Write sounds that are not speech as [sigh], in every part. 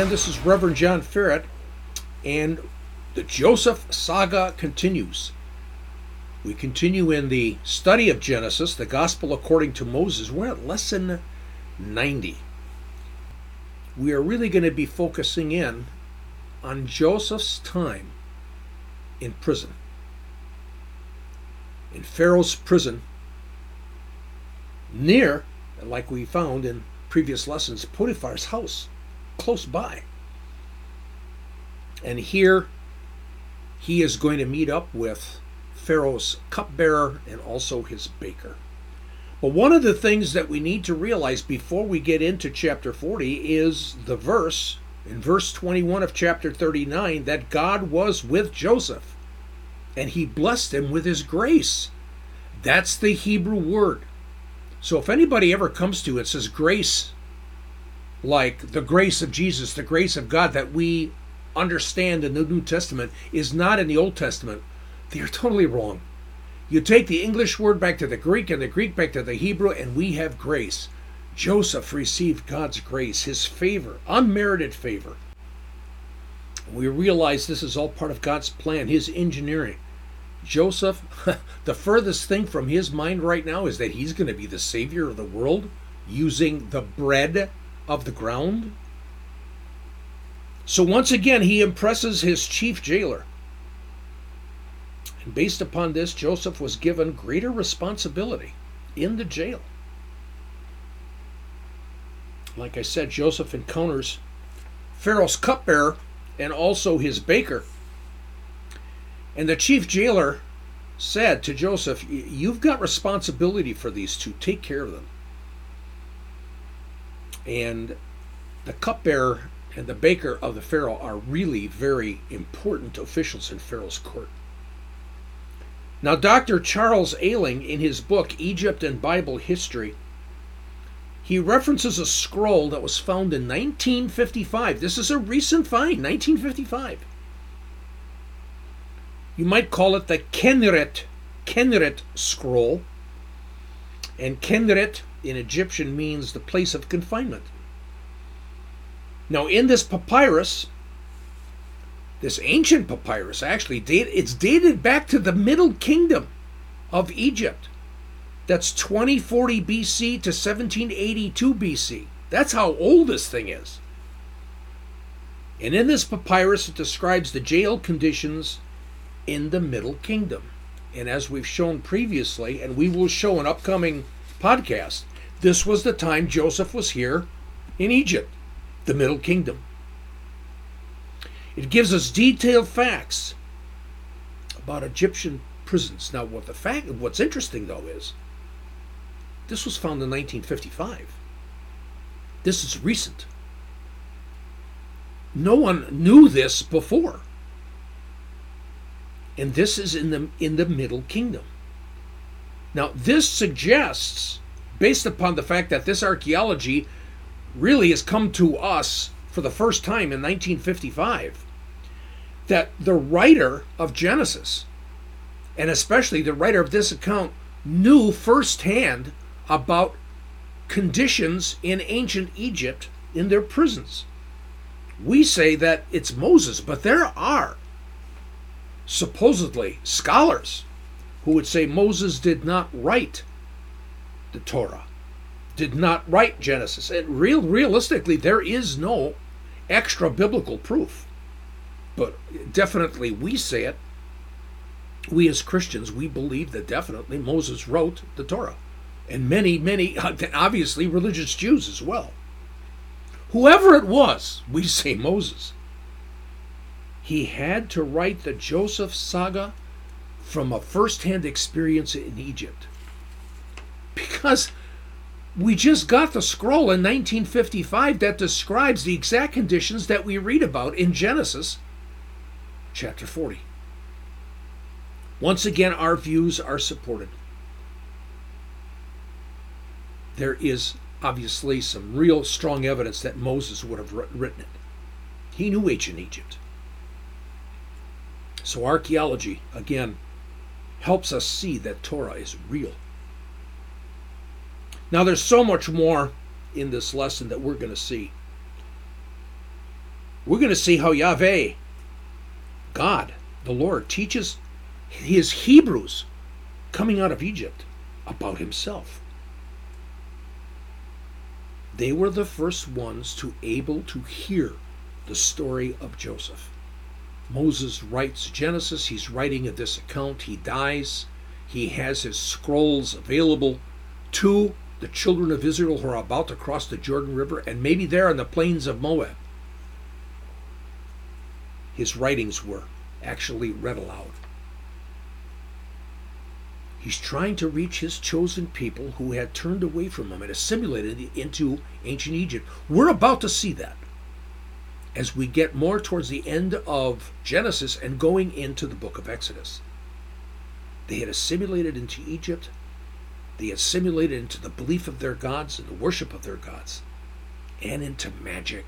again. This is Reverend John Ferret, and the Joseph saga continues. We continue in the study of Genesis, the Gospel according to Moses. We're at lesson 90. We are really going to be focusing in on Joseph's time in prison. In Pharaoh's prison, near, like we found in previous lessons, Potiphar's house, close by. And here he is going to meet up with Pharaoh's cupbearer and also his baker. But one of the things that we need to realize before we get into chapter 40 is the verse in verse 21 of chapter 39 that God was with Joseph and he blessed him with his grace. That's the Hebrew word. So if anybody ever comes to it says grace, like the grace of Jesus, the grace of God that we understand in the New Testament, is not in the Old Testament, they are totally wrong. You take the English word back to the Greek and the Greek back to the Hebrew, and we have grace. Joseph received God's grace, his favor, unmerited favor. We realize this is all part of God's plan, his engineering. Joseph, [laughs] the furthest thing from his mind right now is that he's going to be the savior of the world using the bread of the ground. So once again, he impresses his chief jailer. And based upon this, Joseph was given greater responsibility in the jail. Like I said, Joseph encounters Pharaoh's cupbearer and also his baker. And the chief jailer said to Joseph, You've got responsibility for these two. Take care of them. And the cupbearer and the baker of the Pharaoh are really very important officials in Pharaoh's court. Now, Dr. Charles Aling, in his book Egypt and Bible History, he references a scroll that was found in 1955. This is a recent find, 1955. You might call it the Kenneret, Kenneret scroll. And Kenneret in Egyptian means the place of confinement. Now, in this papyrus, this ancient papyrus actually date, it's dated back to the Middle Kingdom of Egypt. That's 2040 BC to 1782 BC. That's how old this thing is. And in this papyrus, it describes the jail conditions in the Middle Kingdom. And as we've shown previously, and we will show in upcoming podcasts, this was the time Joseph was here in Egypt, the Middle Kingdom. It gives us detailed facts about Egyptian prisons. Now, what the fact, what's interesting though is, this was found in 1955. This is recent. No one knew this before. And this is in the in the Middle Kingdom. Now, this suggests based upon the fact that this archaeology really has come to us for the first time in 1955 that the writer of Genesis, and especially the writer of this account, knew firsthand about conditions in ancient Egypt in their prisons. We say that it's Moses, but there are supposedly scholars who would say Moses did not write the Torah, did not write Genesis. And real realistically, there is no extra biblical proof. But definitely we say it. We as Christians, we believe that definitely Moses wrote the Torah. And many, many, [laughs] obviously religious Jews as well. Whoever it was, we [laughs] say Moses. He had to write the Joseph saga from a first hand experience in Egypt because we just got the scroll in 1955 that describes the exact conditions that we read about in Genesis chapter 40. Once again, our views are supported. There is obviously some real strong evidence that Moses would have written it. He knew ancient Egypt. So, archaeology, again, helps us see that Torah is real. Now, there's so much more in this lesson that we're going to see. we're going to see how Yahweh, God, the Lord, teaches his Hebrews coming out of Egypt about himself. They were the first ones to able to hear the story of Joseph. Moses writes Genesis, he's writing this account, he dies, he has his scrolls available to the children of Israel who are about to cross the Jordan River and maybe there on the plains of Moab. His writings were actually read aloud. He's trying to reach his chosen people who had turned away from him and assimilated into ancient Egypt. We're about to see that as we get more towards the end of Genesis and going into the book of Exodus. They had assimilated into Egypt, they assimilated into the belief of their gods and the worship of their gods, and into magic.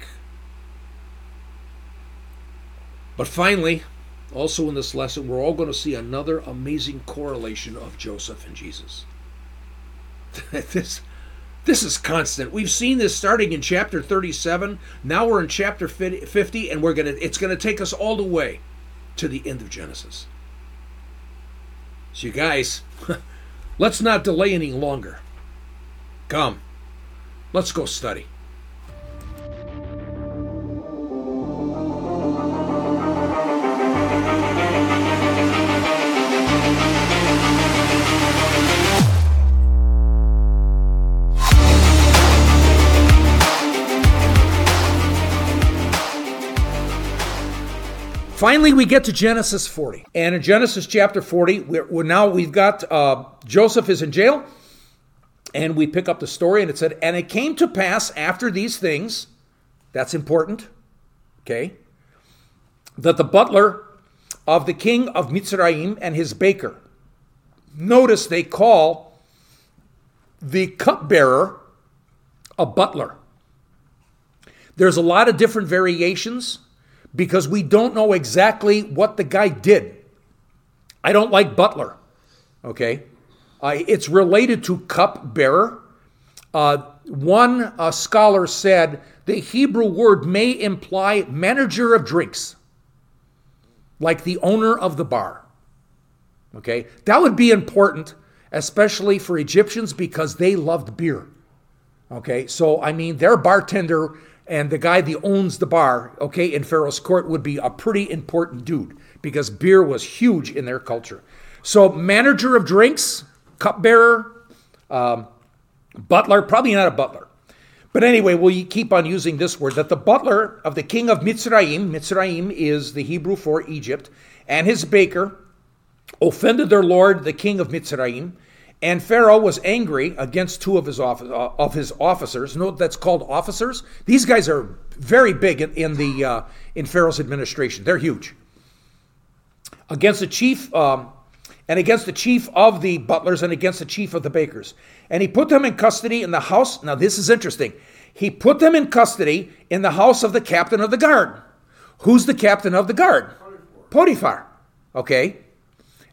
But finally, also, in this lesson, we're all going to see another amazing correlation of Joseph and Jesus. [laughs] this, this is constant. We've seen this starting in chapter 37. Now we're in chapter 50, and we're gonna it's going to take us all the way to the end of Genesis. So, you guys, [laughs] let's not delay any longer. Come, let's go study. Finally, we get to Genesis 40. And in Genesis chapter 40, we're, we're now we've got uh, Joseph is in jail. And we pick up the story, and it said, And it came to pass after these things, that's important, okay, that the butler of the king of Mitzrayim and his baker, notice they call the cupbearer a butler. There's a lot of different variations because we don't know exactly what the guy did. I don't like butler, okay? Uh, it's related to cupbearer. Uh, one uh, scholar said the Hebrew word may imply manager of drinks, like the owner of the bar. Okay, that would be important, especially for Egyptians because they loved beer. Okay, so I mean, their bartender and the guy that owns the bar, okay, in Pharaoh's court would be a pretty important dude because beer was huge in their culture. So, manager of drinks, cupbearer, um, butler, probably not a butler. But anyway, we'll keep on using this word that the butler of the king of Mitzrayim, Mitzrayim is the Hebrew for Egypt, and his baker offended their lord, the king of Mitzrayim, and Pharaoh was angry against two of his, office, uh, of his officers. Note that's called officers. These guys are very big in, in the uh, in Pharaoh's administration. They're huge. Against the chief, um, and against the chief of the butlers, and against the chief of the bakers, and he put them in custody in the house. Now this is interesting. He put them in custody in the house of the captain of the guard. Who's the captain of the guard? Potiphar. Okay.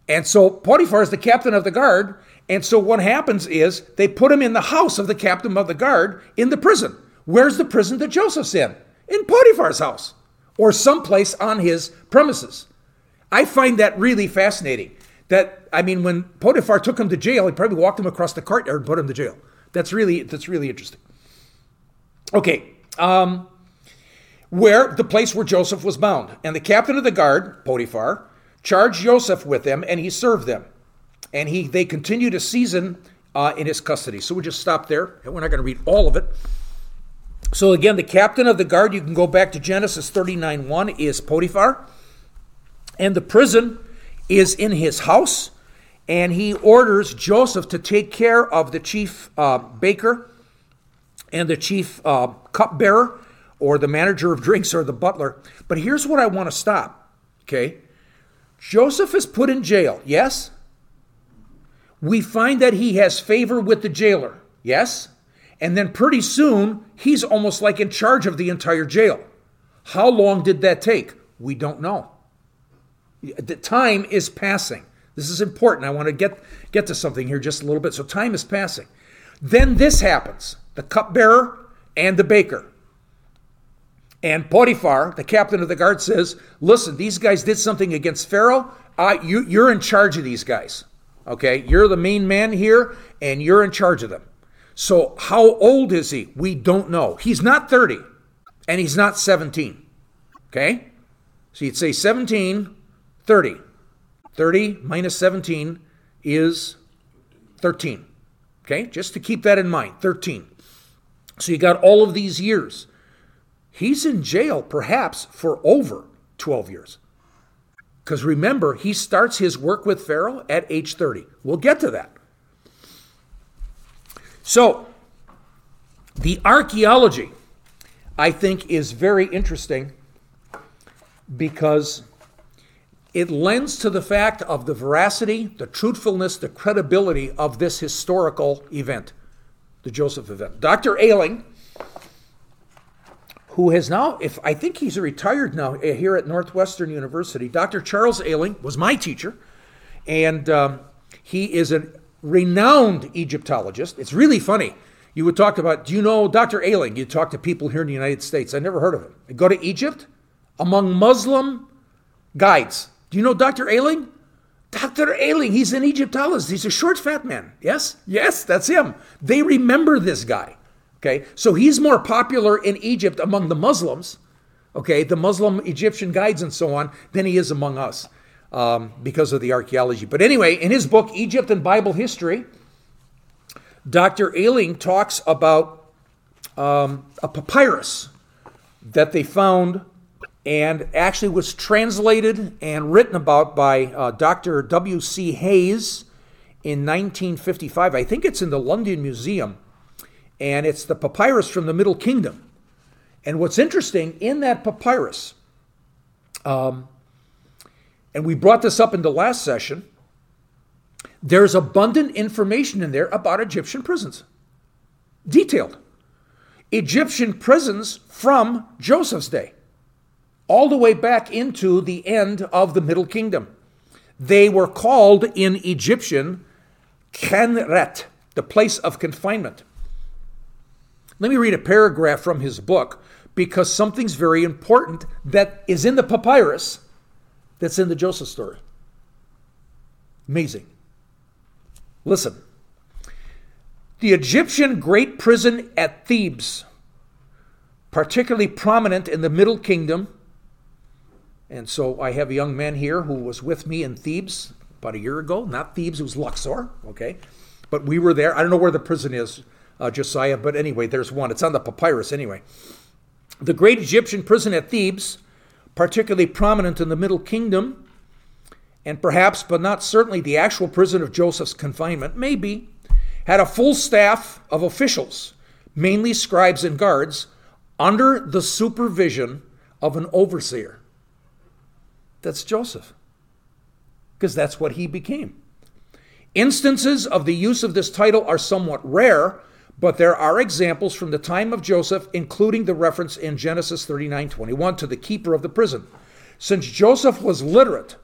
And so Potiphar is the captain of the guard, and so what happens is they put him in the house of the captain of the guard in the prison. Where's the prison that Joseph's in? In Potiphar's house or someplace on his premises. I find that really fascinating. That I mean, when Potiphar took him to jail, he probably walked him across the courtyard and put him to jail. That's really that's really interesting. Okay, um, where the place where Joseph was bound, and the captain of the guard, Potiphar, charged Joseph with them, and he served them and he they continue to season uh, in his custody. So we'll just stop there. We're not going to read all of it. So again, the captain of the guard, you can go back to Genesis 39 1, is Potiphar. And the prison is in his house. And he orders Joseph to take care of the chief uh, baker and the chief uh, cupbearer or the manager of drinks or the butler. But here's what I want to stop. Okay. Joseph is put in jail, yes? We find that he has favor with the jailer. Yes? And then pretty soon, he's almost like in charge of the entire jail. How long did that take? We don't know. The time is passing. This is important. I want to get, get to something here just a little bit. So, time is passing. Then this happens the cupbearer and the baker. And Potiphar, the captain of the guard, says, Listen, these guys did something against Pharaoh. You, you're in charge of these guys. Okay? You're the main man here, and you're in charge of them. So, how old is he? We don't know. He's not 30, and he's not 17. Okay? So, you'd say 17, 30. 30 minus 17 is 13. Okay? Just to keep that in mind 13. So, you got all of these years. He's in jail perhaps for over 12 years. Because remember, he starts his work with Pharaoh at age 30. We'll get to that. So, the archaeology, I think, is very interesting because it lends to the fact of the veracity, the truthfulness, the credibility of this historical event, the Joseph event. Dr. Aling who has now, if I think he's retired now uh, here at Northwestern University. Dr. Charles Aling was my teacher, and um, he is a renowned Egyptologist. It's really funny. You would talk about, do you know Dr. Aling? You talk to people here in the United States. I never heard of him. I go to Egypt among Muslim guides. Do you know Dr. Aling? Dr. Aling, he's an Egyptologist. He's a short, fat man. Yes? Yes, that's him. They remember this guy. Okay, so he's more popular in Egypt among the Muslims, okay, the Muslim Egyptian guides and so on, than he is among us um, because of the archaeology. But anyway, in his book, Egypt and Bible History, Dr. Aling talks about um, a papyrus that they found and actually was translated and written about by uh, Dr. W.C. Hayes in 1955. I think it's in the London Museum and it's the papyrus from the Middle Kingdom. And what's interesting in that papyrus, um, and we brought this up in the last session, there's abundant information in there about Egyptian prisons. Detailed. Egyptian prisons from Joseph's day, all the way back into the end of the Middle Kingdom. They were called in Egyptian Kenret, the place of confinement. Let me read a paragraph from his book because something's very important that is in the papyrus that's in the Joseph story. Amazing. Listen. The Egyptian great prison at Thebes, particularly prominent in the Middle Kingdom, and so I have a young man here who was with me in Thebes about a year ago. Not Thebes, it was Luxor, okay? But we were there. I don't know where the prison is uh, Josiah, but anyway, there's one. It's on the papyrus anyway. The great Egyptian prison at Thebes, particularly prominent in the Middle Kingdom, and perhaps, but not certainly, the actual prison of Joseph's confinement, maybe, had a full staff of officials, mainly scribes and guards, under the supervision of an overseer. That's Joseph, because that's what he became. Instances of the use of this title are somewhat rare, but there are examples from the time of Joseph, including the reference in Genesis 39 21 to the keeper of the prison. Since Joseph was literate,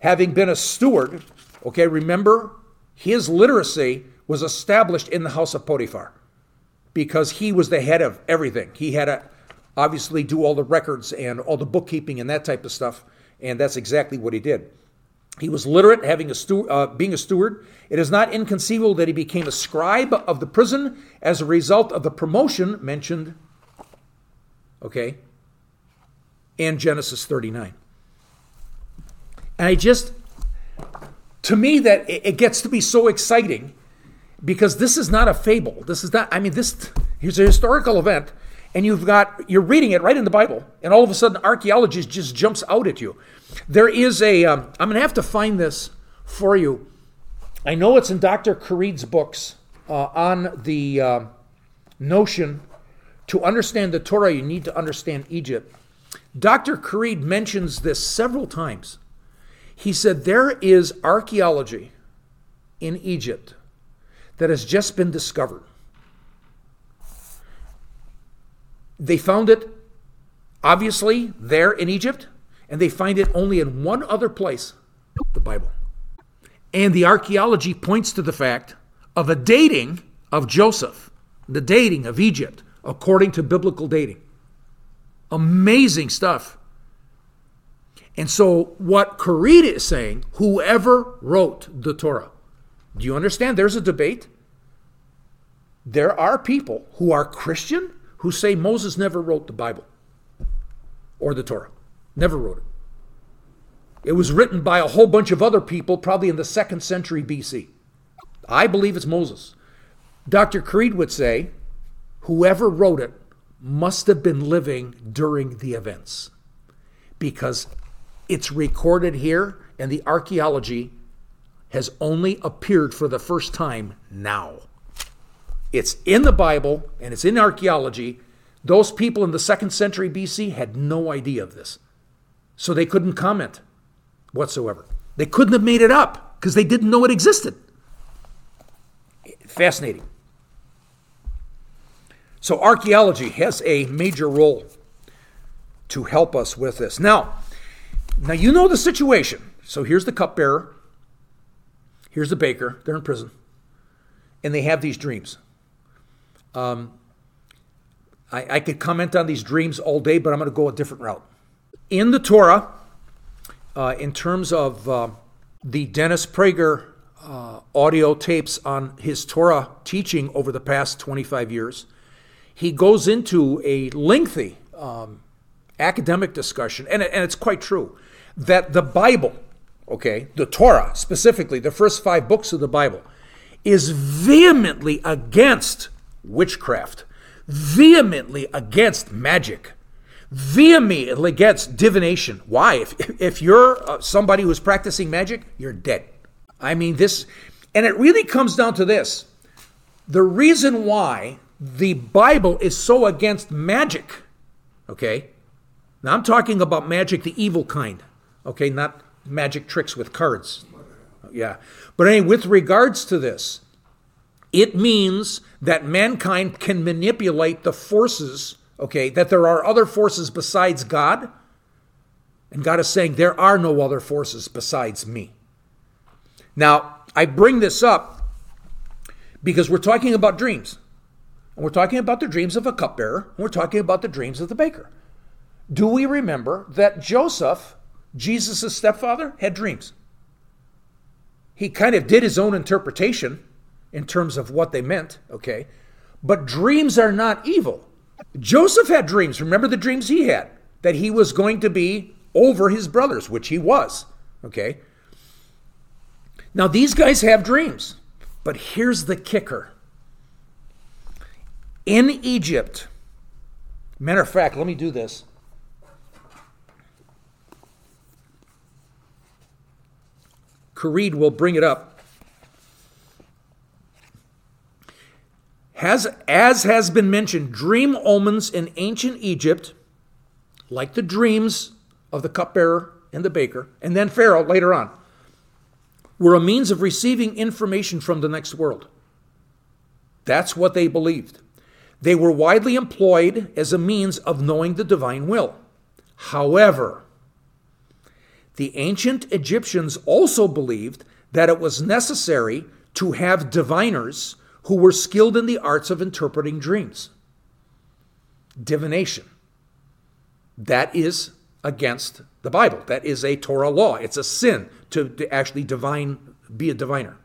having been a steward, okay, remember his literacy was established in the house of Potiphar because he was the head of everything. He had to obviously do all the records and all the bookkeeping and that type of stuff, and that's exactly what he did. He was literate, having a stu- uh, being a steward. It is not inconceivable that he became a scribe of the prison as a result of the promotion mentioned, okay, in Genesis 39. And I just, to me, that it gets to be so exciting because this is not a fable. This is not, I mean, this, here's a historical event, and you've got, you're reading it right in the Bible, and all of a sudden archaeology just jumps out at you. There is a. am um, going to have to find this for you. I know it's in Dr. Currid's books uh, on the uh, notion to understand the Torah, you need to understand Egypt. Dr. Kareed mentions this several times. He said there is archaeology in Egypt that has just been discovered. They found it obviously there in Egypt and they find it only in one other place the Bible. And the archaeology points to the fact of a dating of Joseph, the dating of Egypt, according to biblical dating. Amazing stuff. And so, what Currid is saying, whoever wrote the Torah, do you understand? There's a debate. There are people who are Christian who say Moses never wrote the Bible or the Torah. Never wrote it. It was written by a whole bunch of other people, probably in the second century BC. I believe it's Moses. Dr. Currid would say whoever wrote it must have been living during the events because it's recorded here and the archaeology has only appeared for the first time now. It's in the Bible and it's in archaeology. Those people in the second century BC had no idea of this. So they couldn't comment whatsoever. They couldn't have made it up because they didn't know it existed. Fascinating. So archaeology has a major role to help us with this. Now, now you know the situation. So here's the cupbearer. Here's the baker. They're in prison. And they have these dreams. Um, I, I could comment on these dreams all day, but I'm going to go a different route. In the Torah, uh, in terms of uh, the Dennis Prager uh, audio tapes on his Torah teaching over the past 25 years, he goes into a lengthy um, academic discussion, and, and it's quite true, that the Bible, okay, the Torah specifically, the first five books of the Bible, is vehemently against witchcraft, vehemently against magic, vehemently against divination. Why? If, if you're uh, somebody who's practicing magic, you're dead. I mean, this, and it really comes down to this. The reason why the Bible is so against magic, okay? Now I'm talking about magic, the evil kind, okay? Not magic tricks with cards. Yeah. But anyway, with regards to this, it means that mankind can manipulate the forces, okay? That there are other forces besides God. And God is saying, there are no other forces besides me. Now, I bring this up because we're talking about dreams. And we're talking about the dreams of a cupbearer, and we're talking about the dreams of the baker. Do we remember that Joseph, Jesus' stepfather, had dreams? He kind of did his own interpretation in terms of what they meant, okay? But dreams are not evil. Joseph had dreams. Remember the dreams he had? That he was going to be over his brothers, which he was, okay? Now, these guys have dreams, but here's the kicker in Egypt. Matter of fact, let me do this. Currid will bring it up. Has, as has been mentioned, dream omens in ancient Egypt, like the dreams of the cupbearer and the baker, and then Pharaoh later on, were a means of receiving information from the next world. That's what they believed. They were widely employed as a means of knowing the divine will. However, the ancient Egyptians also believed that it was necessary to have diviners who were skilled in the arts of interpreting dreams. Divination. That is against the Bible. That is a Torah law. It's a sin to, to actually divine, be a diviner.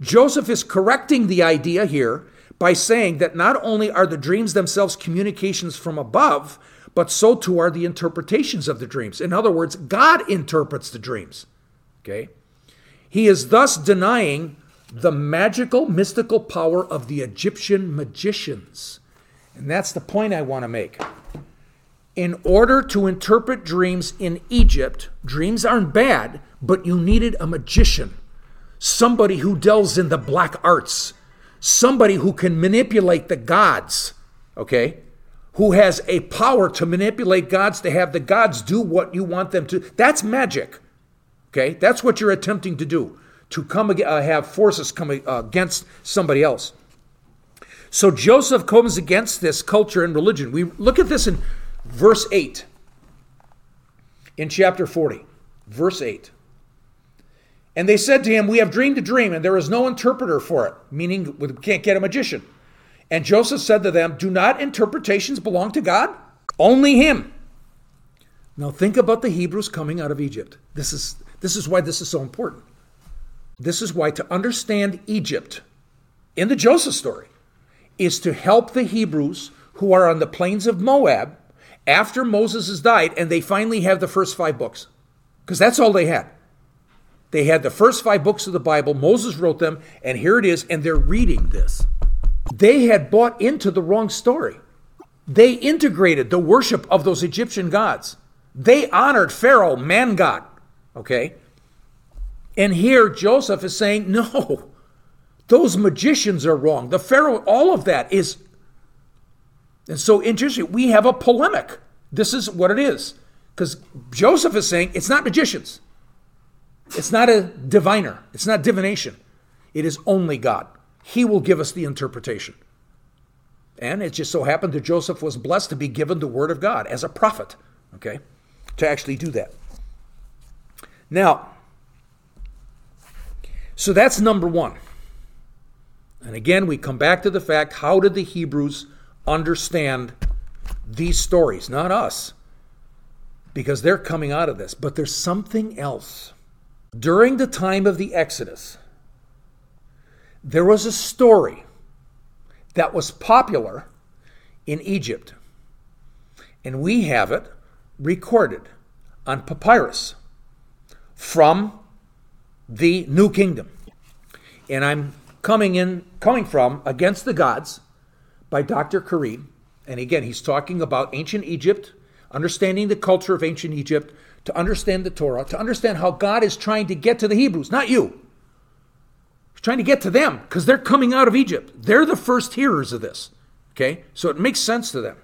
Joseph is correcting the idea here by saying that not only are the dreams themselves communications from above, but so too are the interpretations of the dreams. In other words, God interprets the dreams. Okay? He is thus denying the magical, mystical power of the Egyptian magicians. And that's the point I want to make. In order to interpret dreams in Egypt, dreams aren't bad, but you needed a magician, somebody who delves in the black arts, somebody who can manipulate the gods, okay? Who has a power to manipulate gods to have the gods do what you want them to. That's magic. Okay? That's what you're attempting to do. To come uh, have forces come uh, against somebody else. So Joseph comes against this culture and religion. We look at this in verse 8 in chapter 40. Verse 8. And they said to him, We have dreamed a dream, and there is no interpreter for it, meaning we can't get a magician. And Joseph said to them, Do not interpretations belong to God? Only him. Now think about the Hebrews coming out of Egypt. This is this is why this is so important. This is why to understand Egypt in the Joseph story is to help the Hebrews who are on the plains of Moab after Moses has died and they finally have the first 5 books. Because that's all they had. They had the first 5 books of the Bible. Moses wrote them and here it is and they're reading this. They had bought into the wrong story. They integrated the worship of those Egyptian gods. They honored Pharaoh, man god. Okay? And here Joseph is saying, no, those magicians are wrong. The Pharaoh, all of that is. And so interesting, we have a polemic. This is what it is. Because Joseph is saying it's not magicians, it's not a diviner, it's not divination. It is only God. He will give us the interpretation. And it just so happened that Joseph was blessed to be given the word of God as a prophet, okay, to actually do that. Now, so that's number one. And again, we come back to the fact how did the Hebrews understand these stories? Not us, because they're coming out of this. But there's something else. During the time of the Exodus, there was a story that was popular in Egypt. And we have it recorded on papyrus from the New Kingdom. And I'm coming in coming from Against the Gods by Dr. Currid. And again, he's talking about ancient Egypt, understanding the culture of ancient Egypt, to understand the Torah, to understand how God is trying to get to the Hebrews, not you. He's trying to get to them because they're coming out of Egypt. They're the first hearers of this. Okay? So it makes sense to them.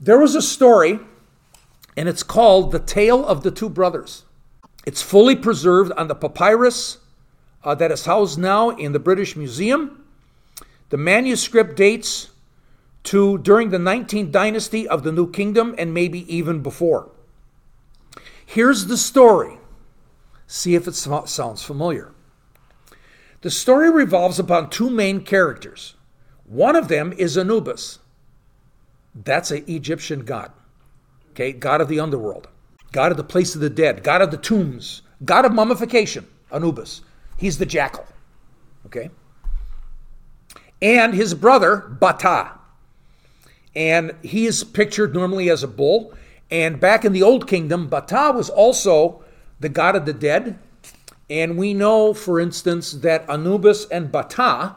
There was a story, and it's called The Tale of the Two Brothers. It's fully preserved on the papyrus uh, that is housed now in the British Museum. The manuscript dates to during the 19th dynasty of the New Kingdom and maybe even before. Here's the story. See if it sounds familiar. The story revolves upon two main characters. One of them is Anubis. That's an Egyptian god. Okay, god of the underworld, god of the place of the dead, god of the tombs, god of mummification, Anubis. He's the jackal. Okay? And his brother, Bata. And he is pictured normally as a bull. And back in the Old Kingdom, Bata was also the god of the dead, and we know, for instance, that Anubis and Bata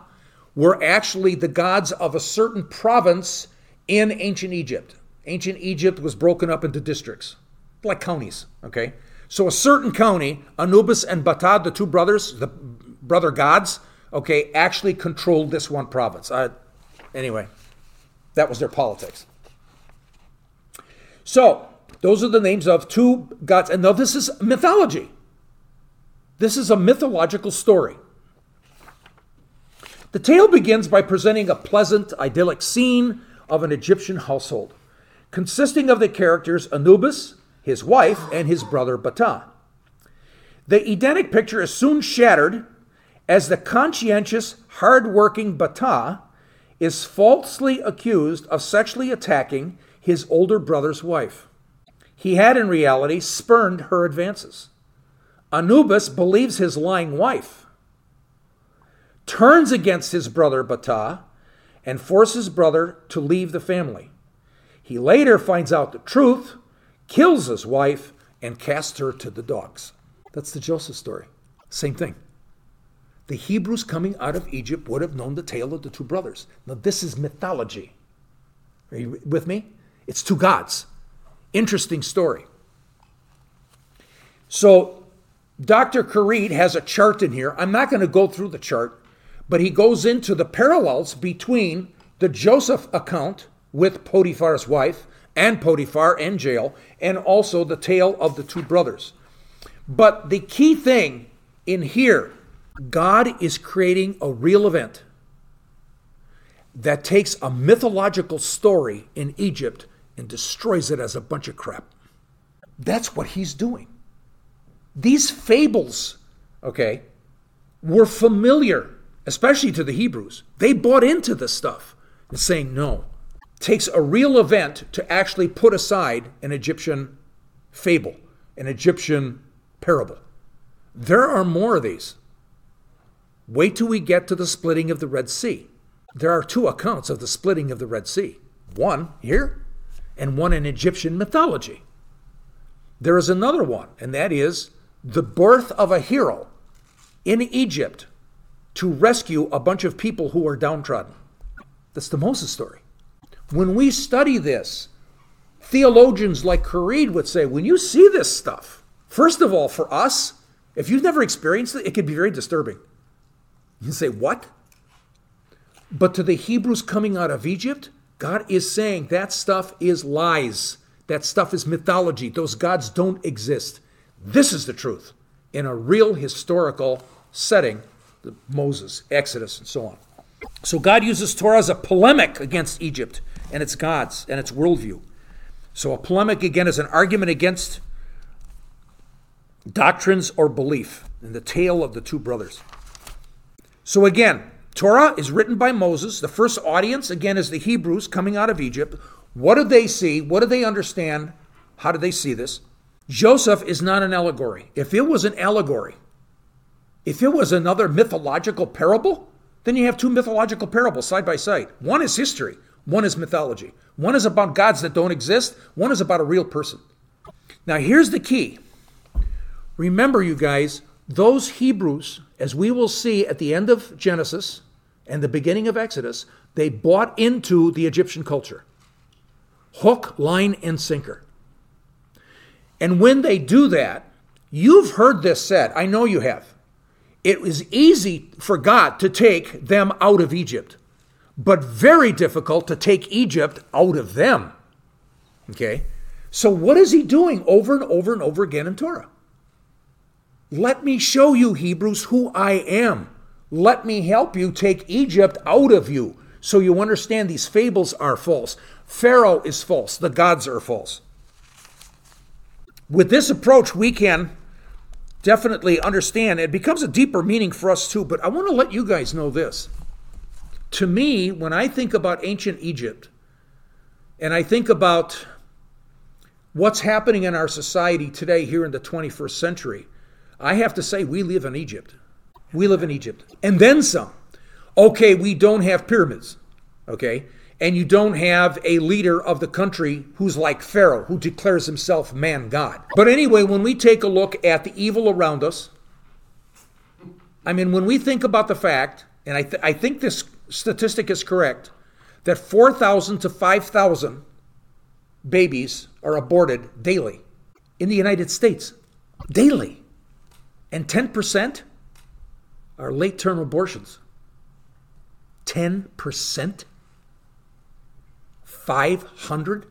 were actually the gods of a certain province in ancient Egypt. Ancient Egypt was broken up into districts, like counties, okay? So a certain county, Anubis and Bata, the two brothers, the brother gods, okay, actually controlled this one province. Uh, anyway, that was their politics. So, those are the names of two gods. And now this is mythology. This is a mythological story. The tale begins by presenting a pleasant, idyllic scene of an Egyptian household, consisting of the characters Anubis, his wife, and his brother Bata. The Edenic picture is soon shattered as the conscientious, hard-working Bata is falsely accused of sexually attacking his older brother's wife. He had, in reality, spurned her advances. Anubis believes his lying wife, turns against his brother Bata, and forces brother to leave the family. He later finds out the truth, kills his wife, and casts her to the dogs. That's the Joseph story. Same thing. The Hebrews coming out of Egypt would have known the tale of the two brothers. Now, this is mythology. Are you with me? It's two gods. Interesting story. So, Dr. Currid has a chart in here. I'm not going to go through the chart, but he goes into the parallels between the Joseph account with Potiphar's wife and Potiphar in jail, and also the tale of the two brothers. But the key thing in here, God is creating a real event that takes a mythological story in Egypt and destroys it as a bunch of crap. That's what he's doing. These fables, okay, were familiar, especially to the Hebrews. They bought into this stuff and saying, no, takes a real event to actually put aside an Egyptian fable, an Egyptian parable. There are more of these. Wait till we get to the splitting of the Red Sea. There are two accounts of the splitting of the Red Sea one here and one in Egyptian mythology. There is another one, and that is the birth of a hero in Egypt to rescue a bunch of people who are downtrodden. That's the Moses story. When we study this, theologians like Currid would say, when you see this stuff, first of all, for us, if you've never experienced it, it can be very disturbing. You say, What? But to the Hebrews coming out of Egypt, God is saying that stuff is lies. That stuff is mythology. Those gods don't exist. This is the truth in a real historical setting Moses, Exodus, and so on. So God uses Torah as a polemic against Egypt and its gods and its worldview. So a polemic, again, is an argument against doctrines or belief in the tale of the two brothers. So again, Torah is written by Moses. The first audience, again, is the Hebrews coming out of Egypt. What did they see? What did they understand? How did they see this? Joseph is not an allegory. If it was an allegory, if it was another mythological parable, then you have two mythological parables side by side. One is history, one is mythology. One is about gods that don't exist, one is about a real person. Now, here's the key Remember, you guys, those Hebrews, as we will see at the end of Genesis and the beginning of Exodus, they bought into the Egyptian culture hook, line, and sinker. And when they do that, you've heard this said. I know you have. It was easy for God to take them out of Egypt, but very difficult to take Egypt out of them. Okay? So, what is he doing over and over and over again in Torah? Let me show you, Hebrews, who I am. Let me help you take Egypt out of you so you understand these fables are false. Pharaoh is false, the gods are false. With this approach, we can definitely understand it becomes a deeper meaning for us too. But I want to let you guys know this. To me, when I think about ancient Egypt and I think about what's happening in our society today here in the 21st century, I have to say, we live in Egypt. We live in Egypt. And then some. Okay, we don't have pyramids. Okay? And you don't have a leader of the country who's like Pharaoh, who declares himself man God. But anyway, when we take a look at the evil around us, I mean, when we think about the fact, and I, th- I think this statistic is correct, that 4,000 to 5,000 babies are aborted daily in the United States. Daily. And 10% are late term abortions. 10%? 500?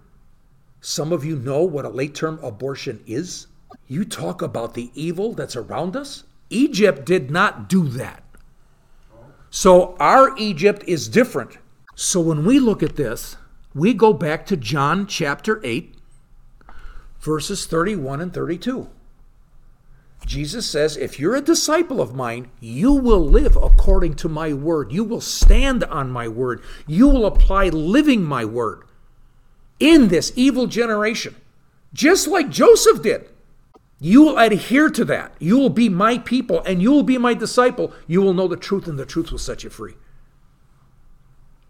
Some of you know what a late term abortion is? You talk about the evil that's around us? Egypt did not do that. So our Egypt is different. So when we look at this, we go back to John chapter 8, verses 31 and 32. Jesus says, If you're a disciple of mine, you will live according to my word. You will stand on my word. You will apply living my word in this evil generation, just like Joseph did. You will adhere to that. You will be my people and you will be my disciple. You will know the truth, and the truth will set you free.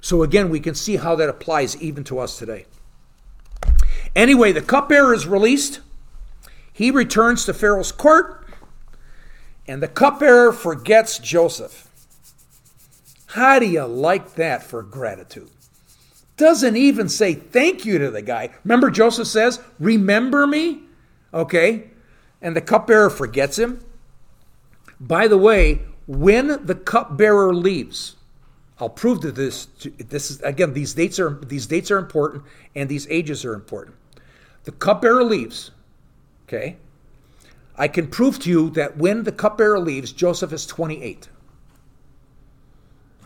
So, again, we can see how that applies even to us today. Anyway, the cupbearer is released. He returns to Pharaoh's court. And the cupbearer forgets Joseph. How do you like that for gratitude? Doesn't even say thank you to the guy. Remember, Joseph says, Remember me? Okay. And the cupbearer forgets him. By the way, when the cupbearer leaves, I'll prove that this. This is again. These dates are these dates are important, and these ages are important. The cupbearer leaves. Okay. I can prove to you that when the cupbearer leaves, Joseph is 28.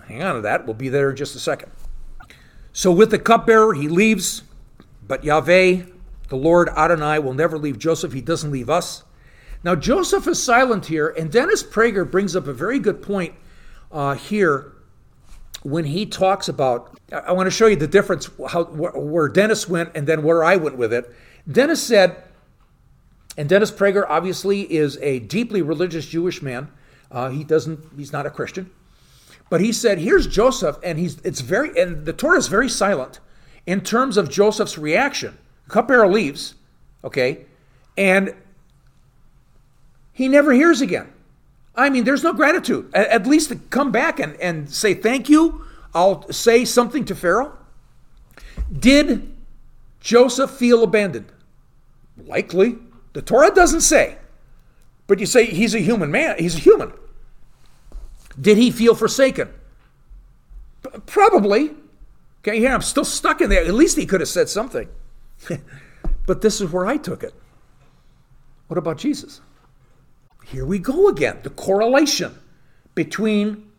Hang on to that. We'll be there in just a second. So, with the cupbearer, he leaves, but Yahweh, the Lord Adonai, will never leave Joseph. He doesn't leave us. Now, Joseph is silent here, and Dennis Prager brings up a very good point uh, here when he talks about, I want to show you the difference how where Dennis went and then where I went with it. Dennis said, and Dennis Prager obviously is a deeply religious Jewish man. Uh, he doesn't, he's not a Christian, but he said, here's Joseph, and he's it's very, and the Torah is very silent in terms of Joseph's reaction. Cupbearer leaves, okay, and he never hears again. I mean, there's no gratitude. At, least to come back and, and say thank you. I'll say something to Pharaoh. Did Joseph feel abandoned? Likely. The Torah doesn't say. But you say he's a human man. He's a human. Did he feel forsaken? Probably. Okay, here I'm still stuck in there. At least he could have said something. [laughs] but this is where I took it. What about Jesus? Here we go again the correlation between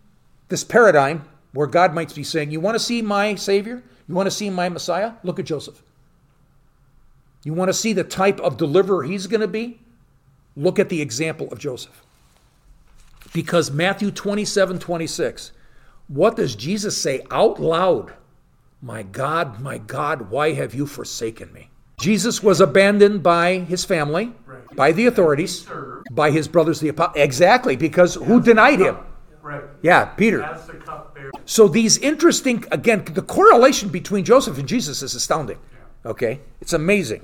this paradigm where God might be saying, You want to see my Savior? You want to see my Messiah? Look at Joseph. You want to see the type of deliverer he's going to be? Look at the example of Joseph. Because Matthew 27 26, what does Jesus say out loud? My God, my God, why have you forsaken me? Jesus was abandoned by his family, right. by the authorities, by his brothers, the apostles. Exactly, because who denied him? Right. Yeah, Peter. So these interesting, again, the correlation between Joseph and Jesus is astounding. Yeah. Okay? It's amazing.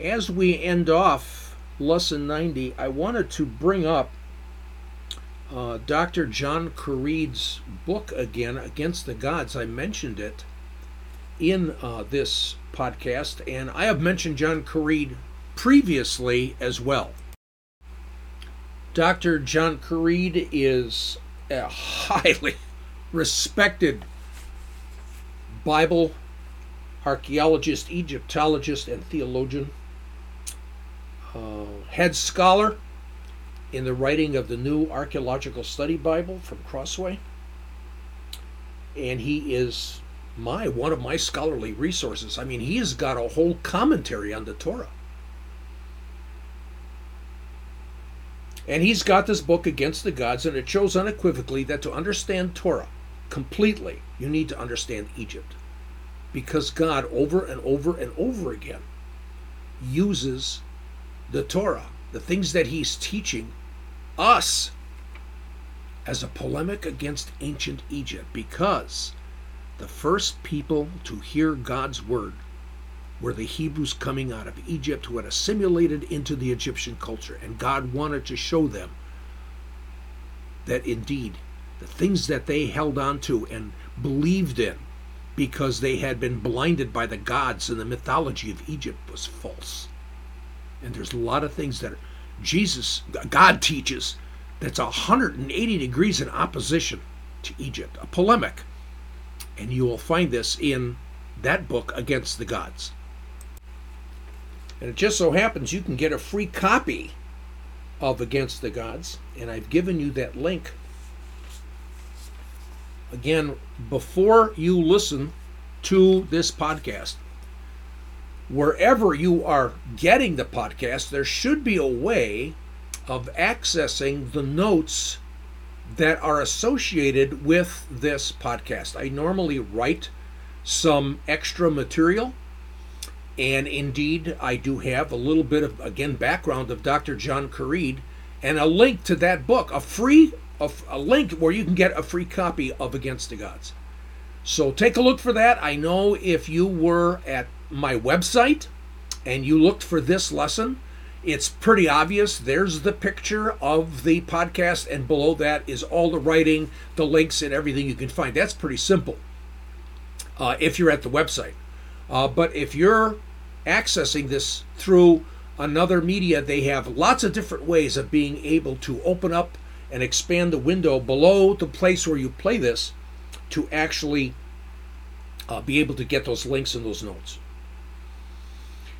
As we end off lesson 90, I wanted to bring up uh, Dr. John Currid's book again, Against the Gods. I mentioned it in uh, this podcast, and I have mentioned John Currid previously as well. Dr. John Currid is a highly [laughs] respected Bible archaeologist, Egyptologist, and theologian, uh, head scholar in the writing of the New Archaeological Study Bible from Crossway. And he is my one of my scholarly resources. I mean, he has got a whole commentary on the Torah. And he's got this book against the gods, and it shows unequivocally that to understand Torah completely, you need to understand Egypt. Because God, over and over and over again, uses the Torah, the things that he's teaching us, as a polemic against ancient Egypt. Because the first people to hear God's word were the Hebrews coming out of Egypt who had assimilated into the Egyptian culture. And God wanted to show them that indeed the things that they held on to and believed in because they had been blinded by the gods and the mythology of Egypt was false. And there's a lot of things that Jesus, God teaches, that's 180 degrees in opposition to Egypt, a polemic. And you will find this in that book, Against the Gods. And it just so happens you can get a free copy of Against the Gods, and I've given you that link. Again, before you listen to this podcast, wherever you are getting the podcast, there should be a way of accessing the notes that are associated with this podcast. I normally write some extra material, and indeed, I do have a little bit of, again, background of Dr. John Currid and a link to that book, a free a, a link where you can get a free copy of Against the Gods. So take a look for that. I know if you were at my website and you looked for this lesson, it's pretty obvious. There's the picture of the podcast, and below that is all the writing, the links, and everything you can find. That's pretty simple uh, if you're at the website. Uh, but if you're accessing this through another media, they have lots of different ways of being able to open up and expand the window below the place where you play this to actually uh, be able to get those links and those notes.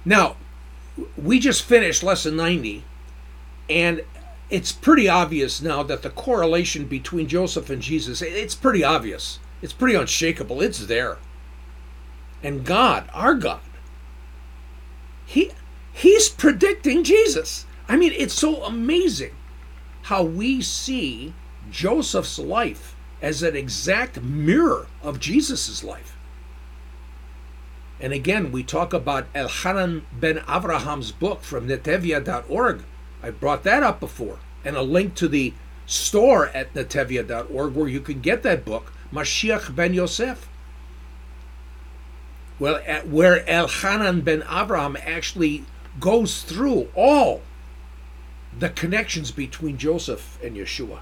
Now, we just finished lesson 90, and it's pretty obvious now that the correlation between Joseph and Jesus, it's pretty obvious. It's pretty unshakable. It's there. And God, our God, he he's predicting Jesus. I mean, it's so amazing how we see Joseph's life as an exact mirror of Jesus' life. And again, we talk about Elchanan ben Avraham's book from netevia.org. I brought that up before, and a link to the store at netevia.org where you can get that book, Mashiach ben Yosef. Well, where Elchanan ben Avraham actually goes through all the connections between Joseph and Yeshua.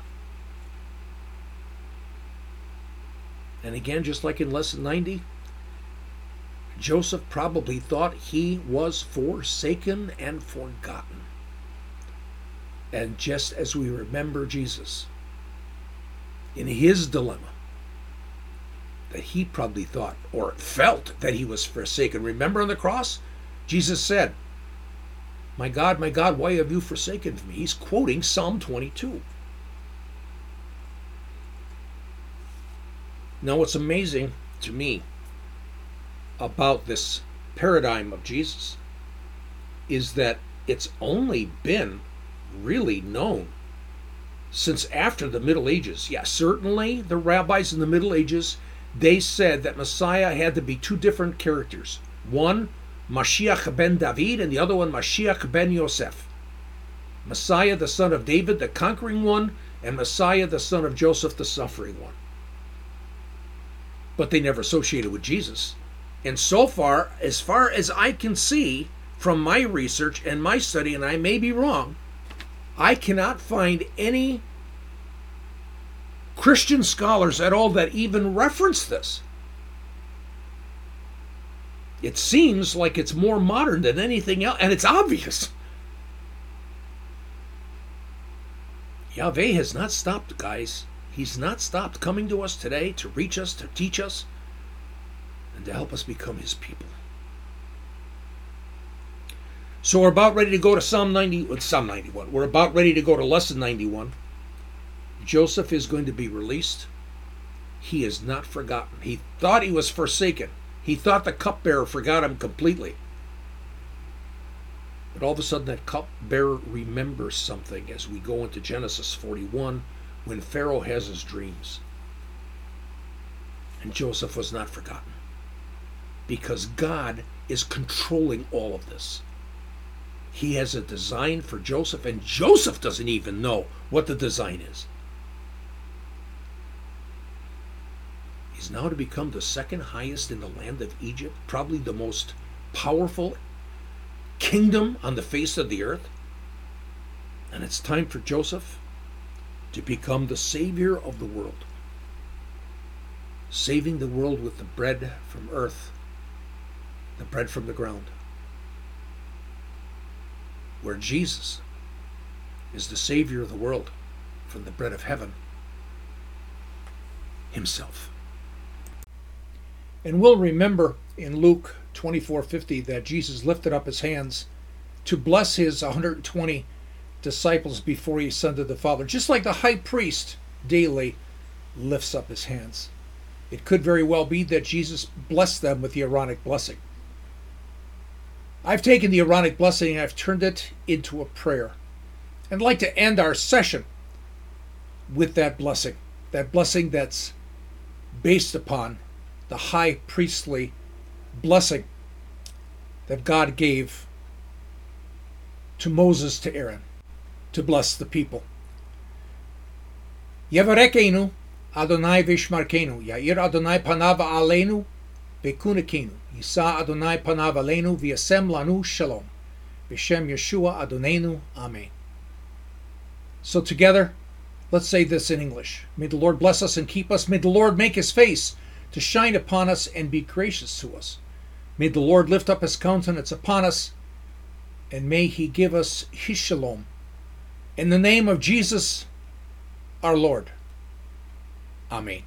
And again, just like in lesson 90, Joseph probably thought he was forsaken and forgotten. And just as we remember Jesus in his dilemma, that he probably thought or felt that he was forsaken. Remember on the cross? Jesus said, My God, my God, why have you forsaken me? He's quoting Psalm 22. Now, what's amazing to me about this paradigm of Jesus is that it's only been really known since after the Middle Ages. Yeah, certainly the rabbis in the Middle Ages they said that Messiah had to be two different characters. One, Mashiach ben David, and the other one, Mashiach ben Yosef. Messiah, the son of David, the conquering one, and Messiah, the son of Joseph, the suffering one. But they never associated with Jesus. And so far, as far as I can see from my research and my study, and I may be wrong, I cannot find any Christian scholars at all that even reference this. It seems like it's more modern than anything else, and it's obvious. Yahweh has not stopped, guys. He's not stopped coming to us today to reach us, to teach us, and to help us become His people. So we're about ready to go to Psalm 90, uh, Psalm 91. We're about ready to go to Lesson 91. Joseph is going to be released. He is not forgotten. He thought he was forsaken. He thought the cupbearer forgot him completely. But all of a sudden, that cupbearer remembers something as we go into Genesis 41 when Pharaoh has his dreams. And Joseph was not forgotten because God is controlling all of this. He has a design for Joseph, and Joseph doesn't even know what the design is. is now to become the second highest in the land of Egypt, probably the most powerful kingdom on the face of the earth. And it's time for Joseph to become the savior of the world, saving the world with the bread from earth, the bread from the ground, where Jesus is the savior of the world from the bread of heaven himself. And we'll remember in Luke 24:50 that Jesus lifted up his hands to bless his 120 disciples before he ascended the Father, just like the high priest daily lifts up his hands. It could very well be that Jesus blessed them with the Aaronic blessing. I've taken the Aaronic blessing and I've turned it into a prayer. And I'd like to end our session with that blessing, that blessing that's based upon the high priestly blessing that God gave to Moses to Aaron to bless the people. Yevarekenu Adonai vishmarkenu, Yair Adonai panav alenu bekunekenu, Yisa Adonai panav alenu v'yasem lanu shalom, B'Shem Yeshua Adonenu, Amen. So together, let's say this in English. May the Lord bless us and keep us. May the Lord make his face to shine upon us and be gracious to us. May the Lord lift up his countenance upon us, and may he give us his shalom. In the name of Jesus, our Lord. Amen.